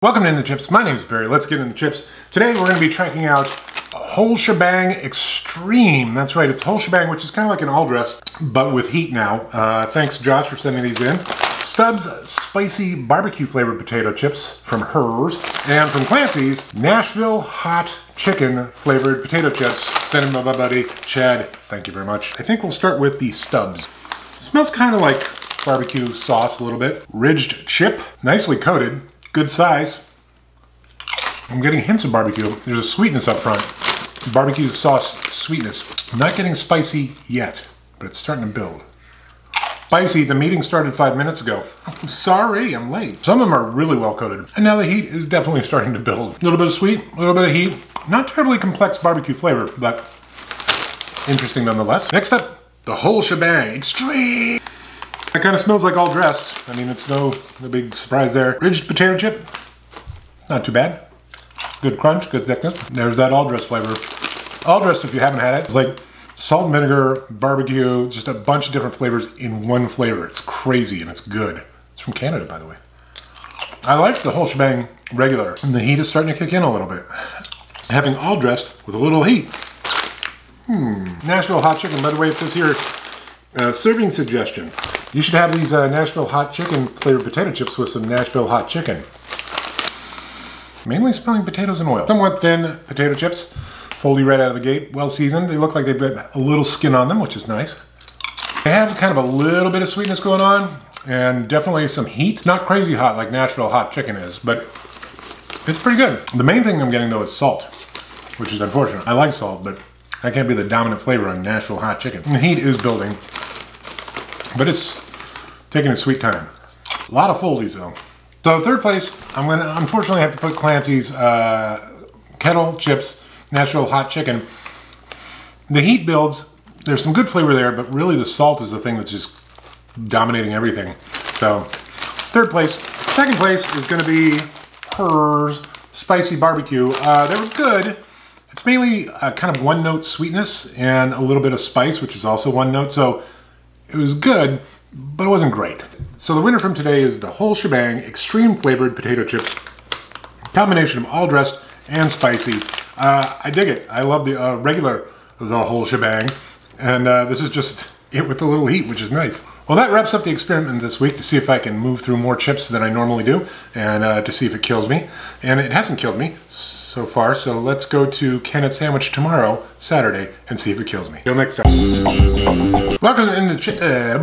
Welcome to In the Chips. My name is Barry. Let's get in the chips. Today we're going to be trying out Whole Shebang Extreme. That's right, it's Whole Shebang, which is kind of like an all dress, but with heat now. Uh, thanks, Josh, for sending these in. Stubbs Spicy Barbecue Flavored Potato Chips from Herr's. And from Clancy's, Nashville Hot Chicken Flavored Potato Chips. Sent in by my buddy, Chad. Thank you very much. I think we'll start with the Stubbs. Smells kind of like barbecue sauce a little bit. Ridged chip, nicely coated good size. I'm getting hints of barbecue. There's a sweetness up front. Barbecue sauce sweetness. Not getting spicy yet, but it's starting to build. Spicy, the meeting started five minutes ago. I'm sorry, I'm late. Some of them are really well coated. And now the heat is definitely starting to build. A little bit of sweet, a little bit of heat. Not terribly complex barbecue flavor, but interesting nonetheless. Next up, the whole shebang. Extreme! It kind of smells like all dressed. I mean, it's no, no big surprise there. Ridged potato chip, not too bad. Good crunch, good thickness. There's that all dressed flavor. All dressed, if you haven't had it, it's like salt and vinegar, barbecue, just a bunch of different flavors in one flavor. It's crazy and it's good. It's from Canada, by the way. I like the whole shebang regular, and the heat is starting to kick in a little bit. Having all dressed with a little heat. Hmm, Nashville hot chicken. By the way, it says here, uh, serving suggestion. You should have these uh, Nashville hot chicken flavored potato chips with some Nashville hot chicken. Mainly smelling potatoes and oil. Somewhat thin potato chips, foldy right out of the gate, well seasoned. They look like they've got a little skin on them, which is nice. They have kind of a little bit of sweetness going on and definitely some heat. Not crazy hot like Nashville hot chicken is, but it's pretty good. The main thing I'm getting though is salt, which is unfortunate. I like salt, but that can't be the dominant flavor on Nashville hot chicken. The heat is building but it's taking its sweet time. A lot of foldies though. So third place, I'm gonna unfortunately have to put Clancy's uh, kettle chips, natural hot chicken. The heat builds. There's some good flavor there, but really the salt is the thing that's just dominating everything. So third place. Second place is gonna be Herr's spicy barbecue. Uh, they were good. It's mainly a kind of one note sweetness and a little bit of spice, which is also one note. So it was good, but it wasn't great. So the winner from today is the whole shebang extreme flavored potato chips. Combination of all dressed and spicy. Uh, I dig it. I love the uh, regular the whole shebang. And uh, this is just it with a little heat, which is nice. Well, that wraps up the experiment this week to see if I can move through more chips than I normally do and uh, to see if it kills me. And it hasn't killed me so far, so let's go to It Sandwich tomorrow, Saturday, and see if it kills me. Till next time. Welcome in the chip. Uh,